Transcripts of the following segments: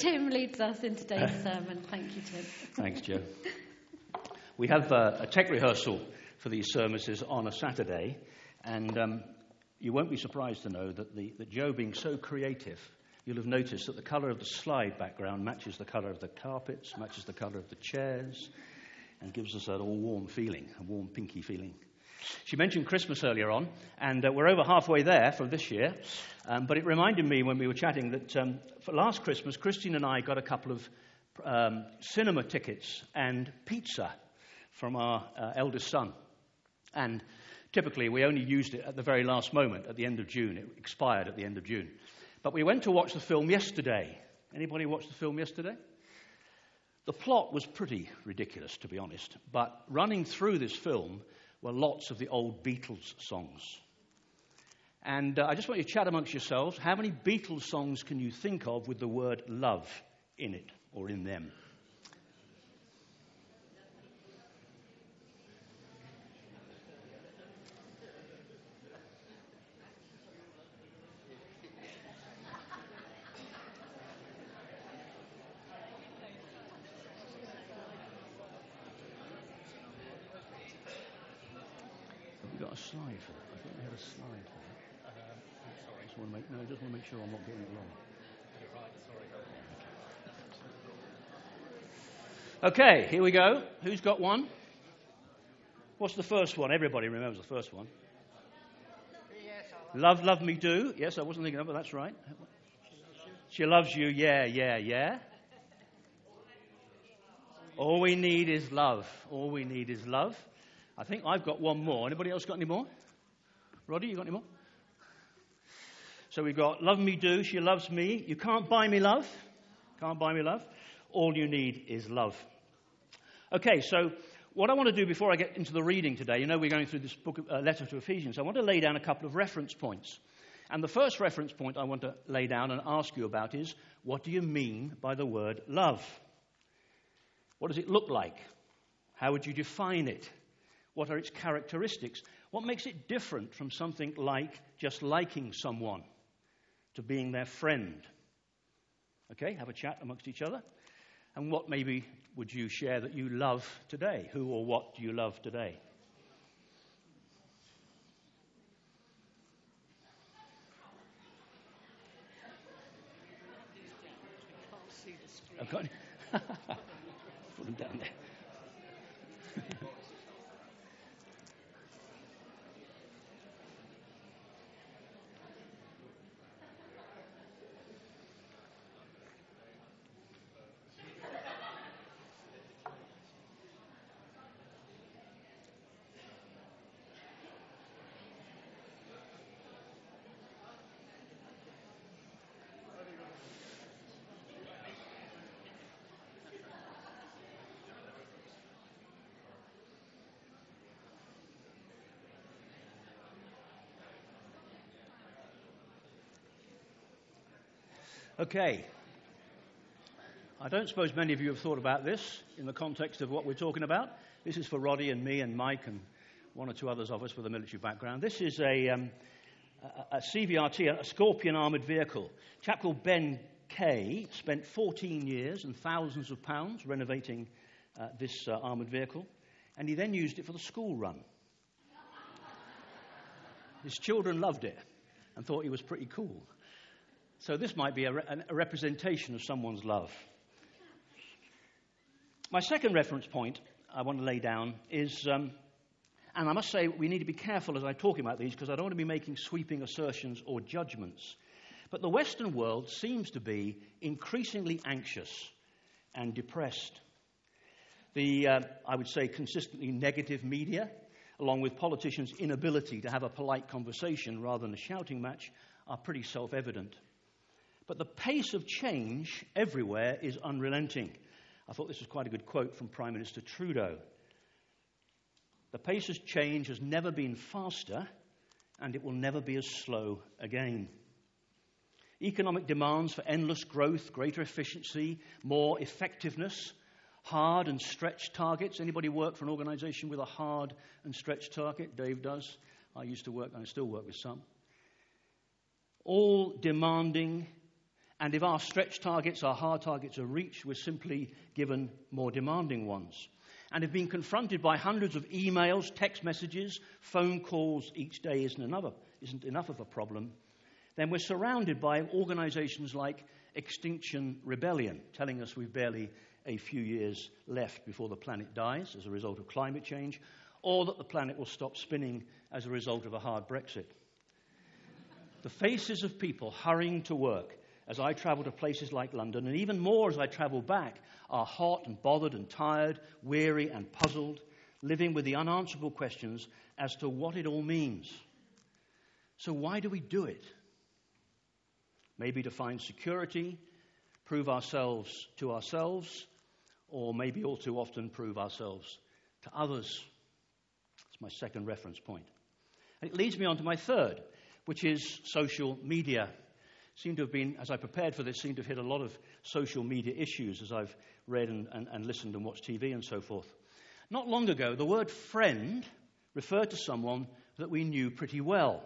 Tim leads us in today's sermon. Thank you, Tim. Thanks, Joe. We have uh, a tech rehearsal for these services on a Saturday, and um, you won't be surprised to know that, the, that Joe, being so creative, you'll have noticed that the colour of the slide background matches the colour of the carpets, matches the colour of the chairs, and gives us that all warm feeling, a warm pinky feeling. She mentioned Christmas earlier on, and uh, we're over halfway there for this year. Um, but it reminded me when we were chatting that um, for last Christmas, Christine and I got a couple of um, cinema tickets and pizza from our uh, eldest son. And typically, we only used it at the very last moment, at the end of June. It expired at the end of June. But we went to watch the film yesterday. Anybody watch the film yesterday? The plot was pretty ridiculous, to be honest. But running through this film were lots of the old Beatles songs. And uh, I just want you to chat amongst yourselves. How many Beatles songs can you think of with the word love in it or in them? got a slide for that? I thought we had a slide for that. sorry. Just want to make, no, I just want to make sure I'm not getting it wrong. Okay, here we go. Who's got one? What's the first one? Everybody remembers the first one. Love, love me do. Yes, I wasn't thinking of it, but that's right. She loves you, yeah, yeah, yeah. All we need is love. All we need is love. I think I've got one more. Anybody else got any more? Roddy, you got any more? So we've got Love Me Do, She Loves Me. You can't buy me love. Can't buy me love. All you need is love. Okay, so what I want to do before I get into the reading today, you know we're going through this book, uh, letter to Ephesians. I want to lay down a couple of reference points. And the first reference point I want to lay down and ask you about is what do you mean by the word love? What does it look like? How would you define it? What are its characteristics? What makes it different from something like just liking someone to being their friend? Okay, have a chat amongst each other. And what maybe would you share that you love today? Who or what do you love today? I've got put them down there. Okay. I don't suppose many of you have thought about this in the context of what we're talking about. This is for Roddy and me and Mike and one or two others of us with a military background. This is a, um, a, a CVRT, a Scorpion armoured vehicle. A chap called Ben Kay spent 14 years and thousands of pounds renovating uh, this uh, armoured vehicle, and he then used it for the school run. His children loved it and thought he was pretty cool. So this might be a, re- a representation of someone's love. My second reference point I want to lay down is, um, and I must say we need to be careful as I talk about these because I don't want to be making sweeping assertions or judgments. But the Western world seems to be increasingly anxious and depressed. The, uh, I would say, consistently negative media, along with politicians' inability to have a polite conversation rather than a shouting match, are pretty self evident. But the pace of change everywhere is unrelenting. I thought this was quite a good quote from Prime Minister Trudeau. The pace of change has never been faster, and it will never be as slow again. Economic demands for endless growth, greater efficiency, more effectiveness, hard and stretched targets. Anybody work for an organization with a hard and stretched target? Dave does. I used to work, and I still work with some. All demanding And if our stretch targets, our hard targets are reached, we're simply given more demanding ones. And if being confronted by hundreds of emails, text messages, phone calls each day isn't, another, isn't enough of a problem, then we're surrounded by organizations like Extinction Rebellion, telling us we've barely a few years left before the planet dies as a result of climate change, or that the planet will stop spinning as a result of a hard Brexit. the faces of people hurrying to work as I travel to places like London, and even more as I travel back, are hot and bothered and tired, weary and puzzled, living with the unanswerable questions as to what it all means. So, why do we do it? Maybe to find security, prove ourselves to ourselves, or maybe all too often prove ourselves to others. That's my second reference point. And it leads me on to my third, which is social media. Seem to have been, as I prepared for this, seem to have hit a lot of social media issues as I've read and, and, and listened and watched TV and so forth. Not long ago, the word friend referred to someone that we knew pretty well.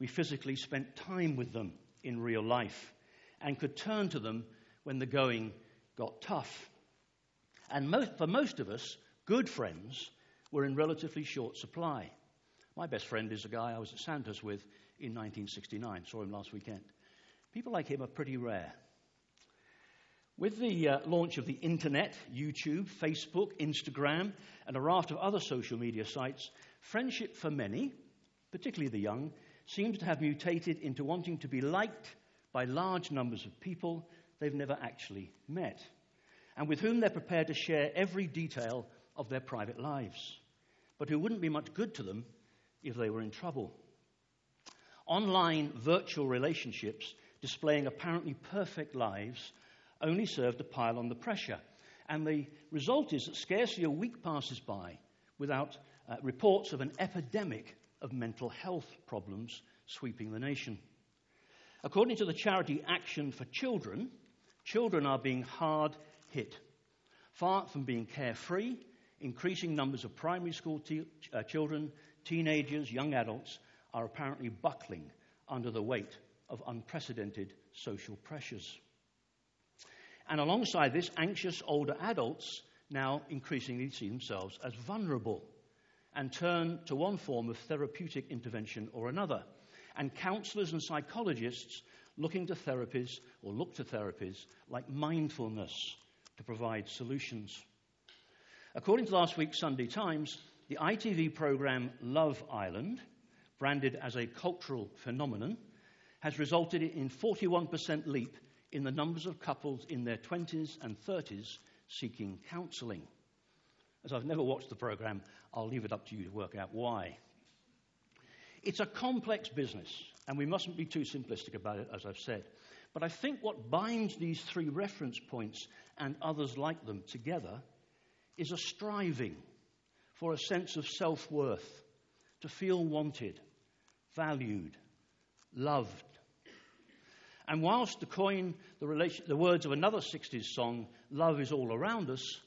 We physically spent time with them in real life and could turn to them when the going got tough. And most, for most of us, good friends were in relatively short supply. My best friend is a guy I was at Sandhurst with in 1969. Saw him last weekend. People like him are pretty rare. With the uh, launch of the internet, YouTube, Facebook, Instagram, and a raft of other social media sites, friendship for many, particularly the young, seems to have mutated into wanting to be liked by large numbers of people they've never actually met and with whom they're prepared to share every detail of their private lives, but who wouldn't be much good to them if they were in trouble. Online virtual relationships displaying apparently perfect lives only serve to pile on the pressure. And the result is that scarcely a week passes by without uh, reports of an epidemic of mental health problems sweeping the nation. According to the charity Action for Children, children are being hard hit. Far from being carefree, increasing numbers of primary school te- uh, children, teenagers, young adults are apparently buckling under the weight of unprecedented social pressures. And alongside this, anxious older adults now increasingly see themselves as vulnerable and turn to one form of therapeutic intervention or another. And counselors and psychologists looking to therapies or look to therapies like mindfulness to provide solutions. According to last week's Sunday Times, the ITV program Love Island, branded as a cultural phenomenon, has resulted in 41% leap in the numbers of couples in their 20s and 30s seeking counselling. As I've never watched the program, I'll leave it up to you to work out why. It's a complex business, and we mustn't be too simplistic about it, as I've said. But I think what binds these three reference points and others like them together is a striving for a sense of self worth, to feel wanted, valued, loved. And whilst to coin the, relation, the words of another 60s song, love is all around us,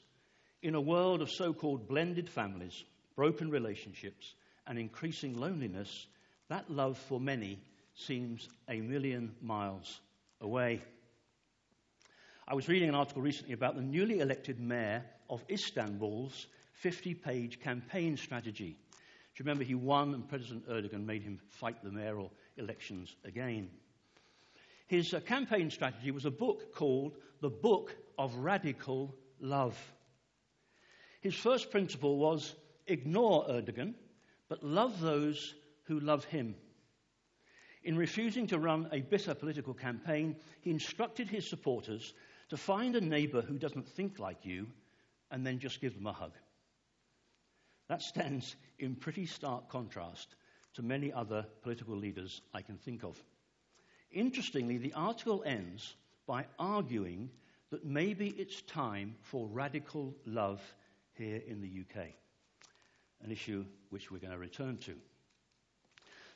in a world of so called blended families, broken relationships, and increasing loneliness, that love for many seems a million miles away. I was reading an article recently about the newly elected mayor of Istanbul's 50 page campaign strategy. Do you remember he won and President Erdogan made him fight the mayoral elections again? His uh, campaign strategy was a book called The Book of Radical Love. His first principle was ignore Erdogan, but love those who love him. In refusing to run a bitter political campaign, he instructed his supporters to find a neighbour who doesn't think like you and then just give them a hug. That stands in pretty stark contrast to many other political leaders I can think of. Interestingly, the article ends by arguing that maybe it's time for radical love here in the UK, an issue which we're going to return to.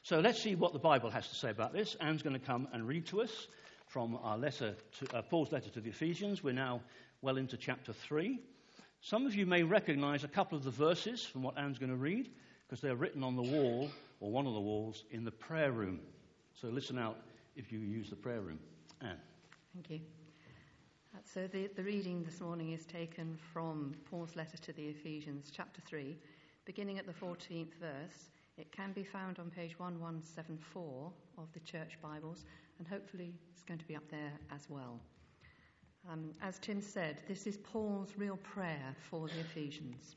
So let's see what the Bible has to say about this. Anne's going to come and read to us from our letter to, uh, Paul's letter to the Ephesians. We're now well into chapter 3. Some of you may recognize a couple of the verses from what Anne's going to read because they're written on the wall or one of the walls in the prayer room. So listen out if you use the prayer room. Anne. Thank you. Uh, so the, the reading this morning is taken from Paul's letter to the Ephesians, chapter 3, beginning at the 14th verse. It can be found on page 1174 of the Church Bibles, and hopefully it's going to be up there as well. Um, as Tim said, this is Paul's real prayer for the Ephesians.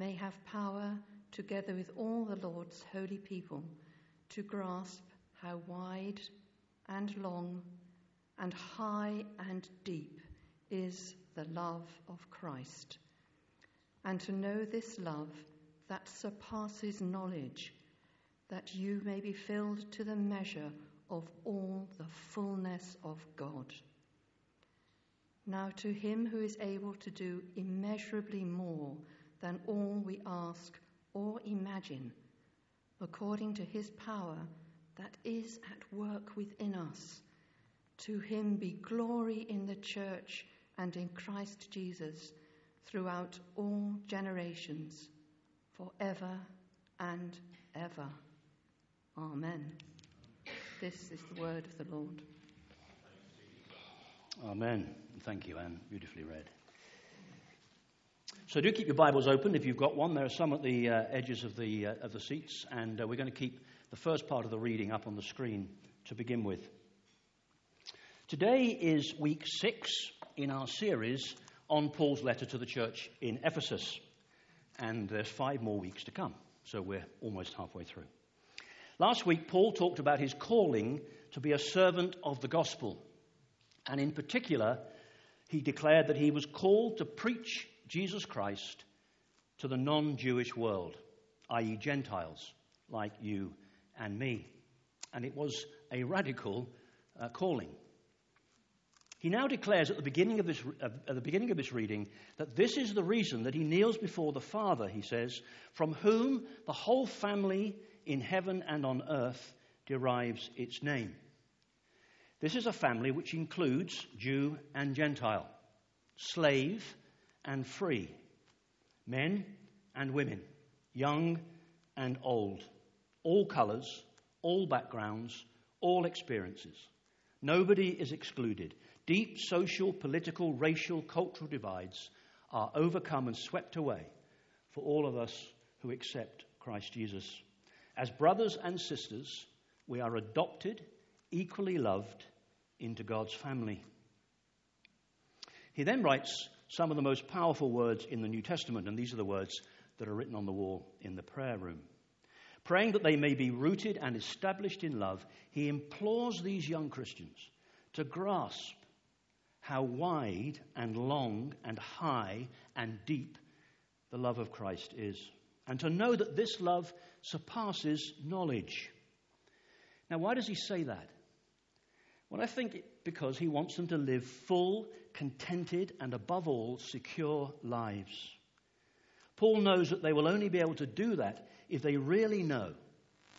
may have power, together with all the Lord's holy people, to grasp how wide and long and high and deep is the love of Christ, and to know this love that surpasses knowledge, that you may be filled to the measure of all the fullness of God. Now, to him who is able to do immeasurably more than all we ask or imagine, according to his power that is at work within us. To him be glory in the church and in Christ Jesus throughout all generations, forever and ever. Amen. This is the word of the Lord. Amen. Thank you, Anne. Beautifully read. So do keep your Bibles open if you've got one. There are some at the uh, edges of the, uh, of the seats, and uh, we're going to keep the first part of the reading up on the screen to begin with. Today is week six in our series on Paul's letter to the church in Ephesus, and there's five more weeks to come, so we're almost halfway through. Last week, Paul talked about his calling to be a servant of the gospel, and in particular, he declared that he was called to preach Jesus Christ to the non Jewish world, i.e., Gentiles like you and me. And it was a radical uh, calling. He now declares at the, beginning of this, uh, at the beginning of this reading that this is the reason that he kneels before the Father, he says, from whom the whole family in heaven and on earth derives its name. This is a family which includes Jew and Gentile, slave and free, men and women, young and old, all colours, all backgrounds, all experiences. Nobody is excluded. Deep social, political, racial, cultural divides are overcome and swept away for all of us who accept Christ Jesus. As brothers and sisters, we are adopted, equally loved into God's family. He then writes some of the most powerful words in the New Testament, and these are the words that are written on the wall in the prayer room. Praying that they may be rooted and established in love, he implores these young Christians to grasp how wide and long and high and deep the love of Christ is, and to know that this love surpasses knowledge. Now, why does he say that? Well, I think because he wants them to live full, contented, and above all, secure lives. Paul knows that they will only be able to do that if they really know,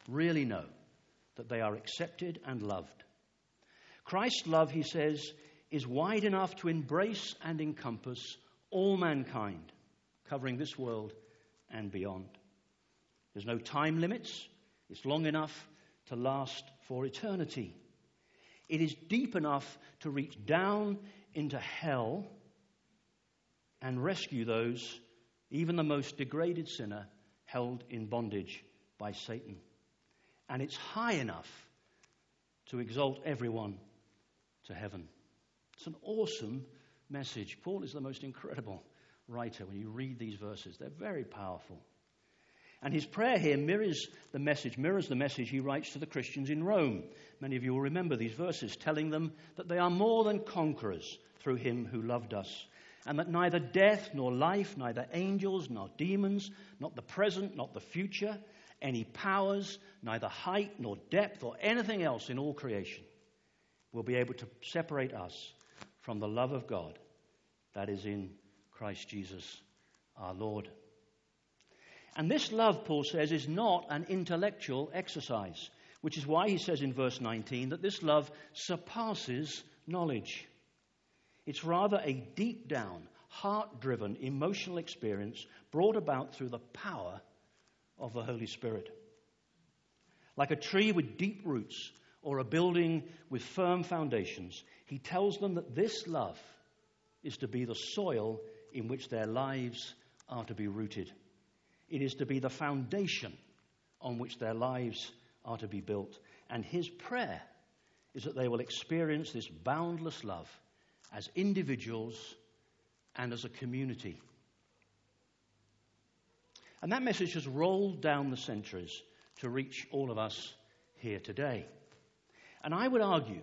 really know, that they are accepted and loved. Christ's love, he says, is wide enough to embrace and encompass all mankind, covering this world and beyond. There's no time limits, it's long enough to last for eternity. It is deep enough to reach down into hell and rescue those, even the most degraded sinner, held in bondage by Satan. And it's high enough to exalt everyone to heaven. It's an awesome message. Paul is the most incredible writer when you read these verses, they're very powerful. And his prayer here mirrors the message, mirrors the message he writes to the Christians in Rome. Many of you will remember these verses, telling them that they are more than conquerors through him who loved us, and that neither death nor life, neither angels nor demons, not the present, not the future, any powers, neither height nor depth or anything else in all creation will be able to separate us from the love of God that is in Christ Jesus our Lord. And this love, Paul says, is not an intellectual exercise, which is why he says in verse 19 that this love surpasses knowledge. It's rather a deep down, heart driven, emotional experience brought about through the power of the Holy Spirit. Like a tree with deep roots or a building with firm foundations, he tells them that this love is to be the soil in which their lives are to be rooted. It is to be the foundation on which their lives are to be built. And his prayer is that they will experience this boundless love as individuals and as a community. And that message has rolled down the centuries to reach all of us here today. And I would argue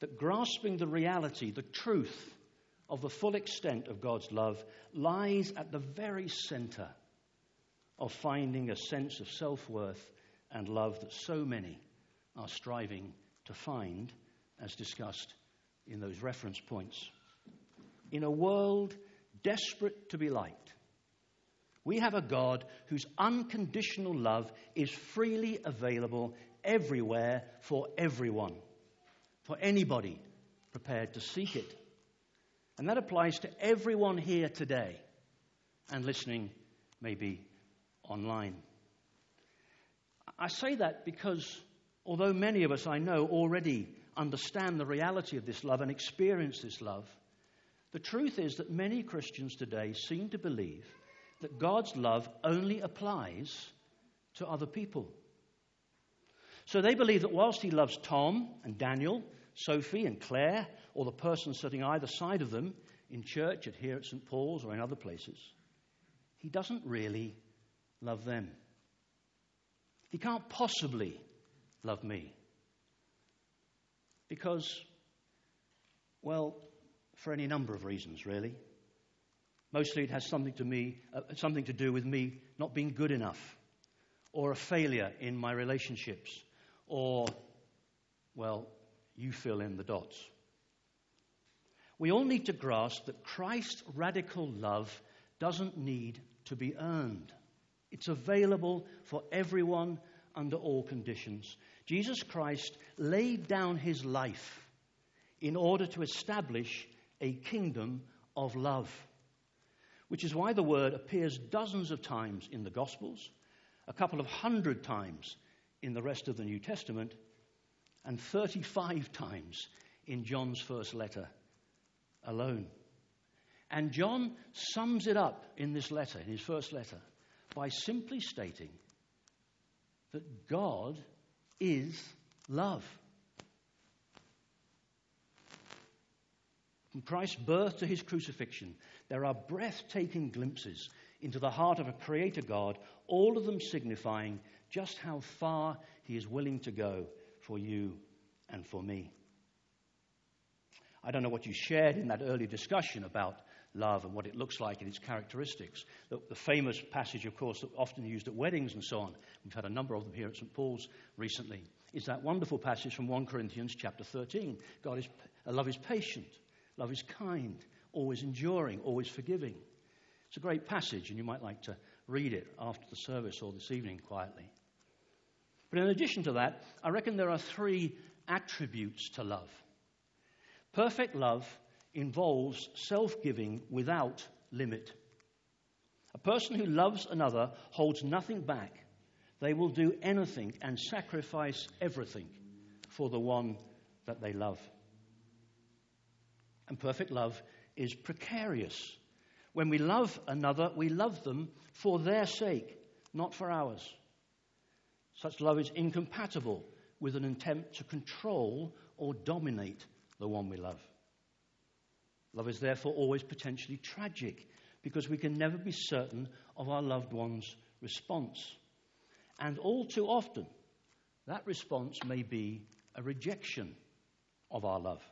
that grasping the reality, the truth of the full extent of God's love lies at the very center of finding a sense of self worth and love that so many are striving to find, as discussed in those reference points. In a world desperate to be liked, we have a God whose unconditional love is freely available everywhere for everyone, for anybody prepared to seek it. And that applies to everyone here today and listening maybe online. I say that because although many of us I know already understand the reality of this love and experience this love, the truth is that many Christians today seem to believe that God's love only applies to other people. So they believe that whilst he loves Tom and Daniel, Sophie and Claire, or the person sitting either side of them in church at here at St. Paul's or in other places, he doesn't really love them. He can't possibly love me. Because, well, for any number of reasons, really. Mostly it has something to, me, uh, something to do with me not being good enough, or a failure in my relationships, or, well, you fill in the dots. We all need to grasp that Christ's radical love doesn't need to be earned. It's available for everyone under all conditions. Jesus Christ laid down his life in order to establish a kingdom of love, which is why the word appears dozens of times in the Gospels, a couple of hundred times in the rest of the New Testament, and 35 times in John's first letter alone. And John sums it up in this letter, in his first letter, by simply stating that God is love. From Christ's birth to his crucifixion, there are breathtaking glimpses into the heart of a creator God, all of them signifying just how far he is willing to go for you and for me. I don't know what you shared in that early discussion about love and what it looks like and its characteristics. The, the, famous passage, of course, that often used at weddings and so on, we've had a number of them here at St. Paul's recently, is that wonderful passage from 1 Corinthians chapter 13. God is, uh, love is patient, love is kind, always enduring, always forgiving. It's a great passage, and you might like to read it after the service or this evening quietly. But in addition to that, I reckon there are three attributes to love. Perfect love involves self giving without limit. A person who loves another holds nothing back. They will do anything and sacrifice everything for the one that they love. And perfect love is precarious. When we love another, we love them for their sake, not for ours. Such love is incompatible with an attempt to control or dominate the one we love. Love is therefore always potentially tragic because we can never be certain of our loved one's response. And all too often, that response may be a rejection of our love.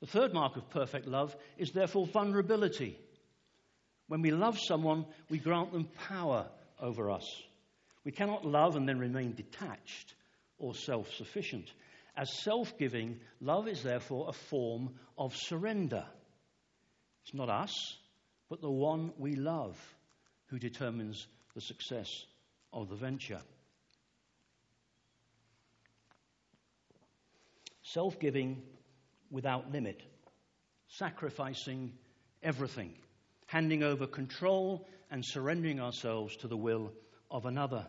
The third mark of perfect love is therefore vulnerability. When we love someone, we grant them power over us. We cannot love and then remain detached or self sufficient. As self giving, love is therefore a form of surrender. It's not us, but the one we love who determines the success of the venture. Self giving without limit, sacrificing everything, handing over control and surrendering ourselves to the will of another.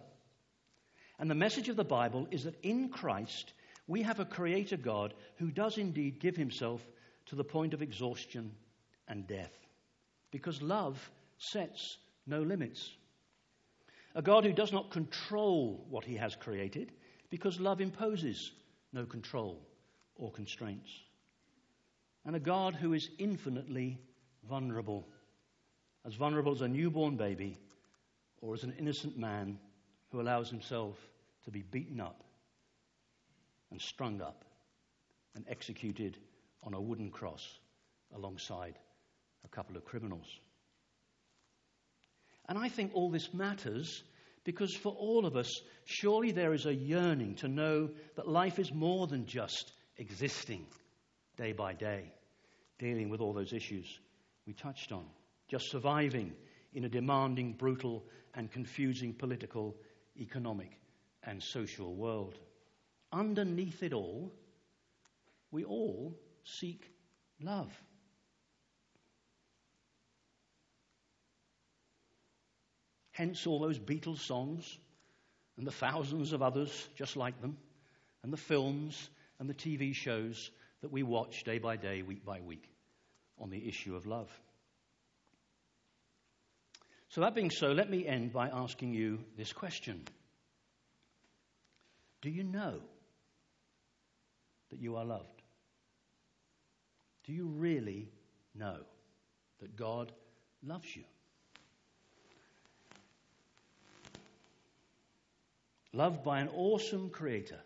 And the message of the Bible is that in Christ we have a creator God who does indeed give himself to the point of exhaustion and death. Because love sets no limits. A God who does not control what he has created, because love imposes no control or constraints. And a God who is infinitely vulnerable, as vulnerable as a newborn baby or as an innocent man who allows himself to be beaten up and strung up and executed on a wooden cross alongside a couple of criminals. And I think all this matters because for all of us, surely there is a yearning to know that life is more than just existing day by day, dealing with all those issues we touched on, just surviving in a demanding, brutal, and confusing political, economic, and social world. Underneath it all, we all seek love. Hence, all those Beatles songs and the thousands of others just like them, and the films and the TV shows that we watch day by day, week by week, on the issue of love. So, that being so, let me end by asking you this question Do you know that you are loved? Do you really know that God loves you? Loved by an awesome Creator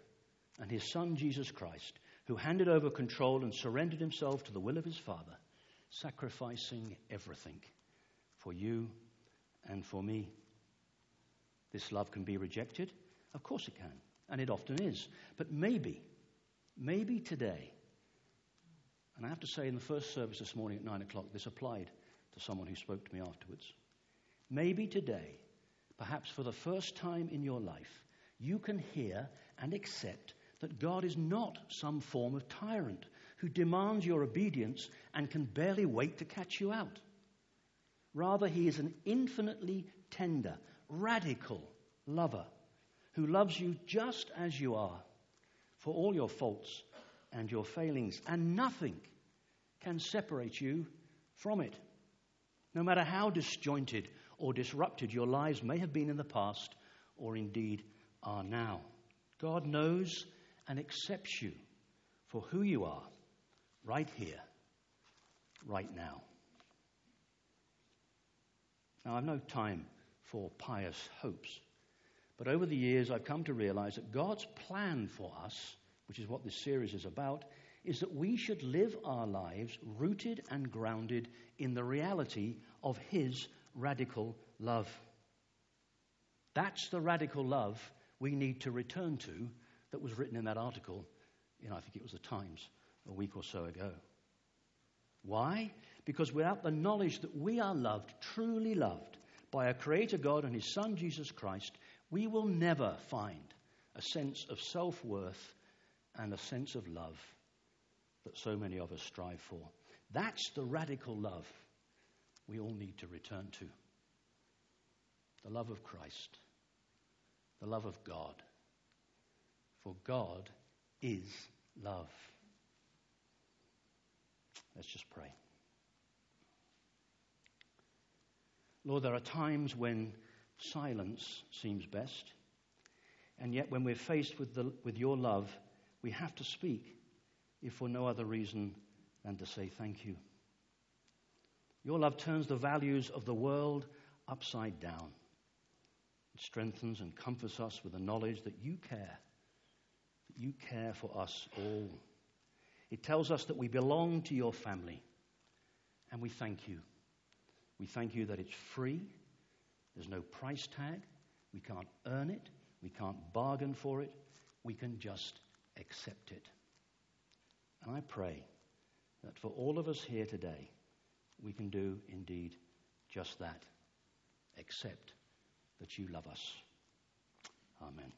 and His Son Jesus Christ, who handed over control and surrendered Himself to the will of His Father, sacrificing everything for you and for me. This love can be rejected. Of course it can, and it often is. But maybe, maybe today, and I have to say in the first service this morning at 9 o'clock, this applied to someone who spoke to me afterwards. Maybe today, perhaps for the first time in your life, you can hear and accept that God is not some form of tyrant who demands your obedience and can barely wait to catch you out. Rather, he is an infinitely tender, radical lover who loves you just as you are for all your faults and your failings, and nothing can separate you from it. No matter how disjointed or disrupted your lives may have been in the past, or indeed are now. God knows and accepts you for who you are right here, right now. Now, I've no time for pious hopes, but over the years I've come to realize that God's plan for us, which is what this series is about, is that we should live our lives rooted and grounded in the reality of His radical love. That's the radical love we need to return to that was written in that article, know, I think it was the Times a week or so ago. Why? Because without the knowledge that we are loved, truly loved, by a Creator God and His Son Jesus Christ, we will never find a sense of self worth and a sense of love that so many of us strive for. That's the radical love we all need to return to the love of Christ, the love of God. For God is love. Let's just pray. Lord, there are times when silence seems best, and yet when we're faced with, the, with your love, we have to speak, if for no other reason than to say thank you. Your love turns the values of the world upside down. It strengthens and comforts us with the knowledge that you care, that you care for us all. It tells us that we belong to your family, and we thank you. We thank you that it's free, there's no price tag, we can't earn it, we can't bargain for it, we can just accept it. And I pray that for all of us here today, we can do indeed just that accept that you love us. Amen.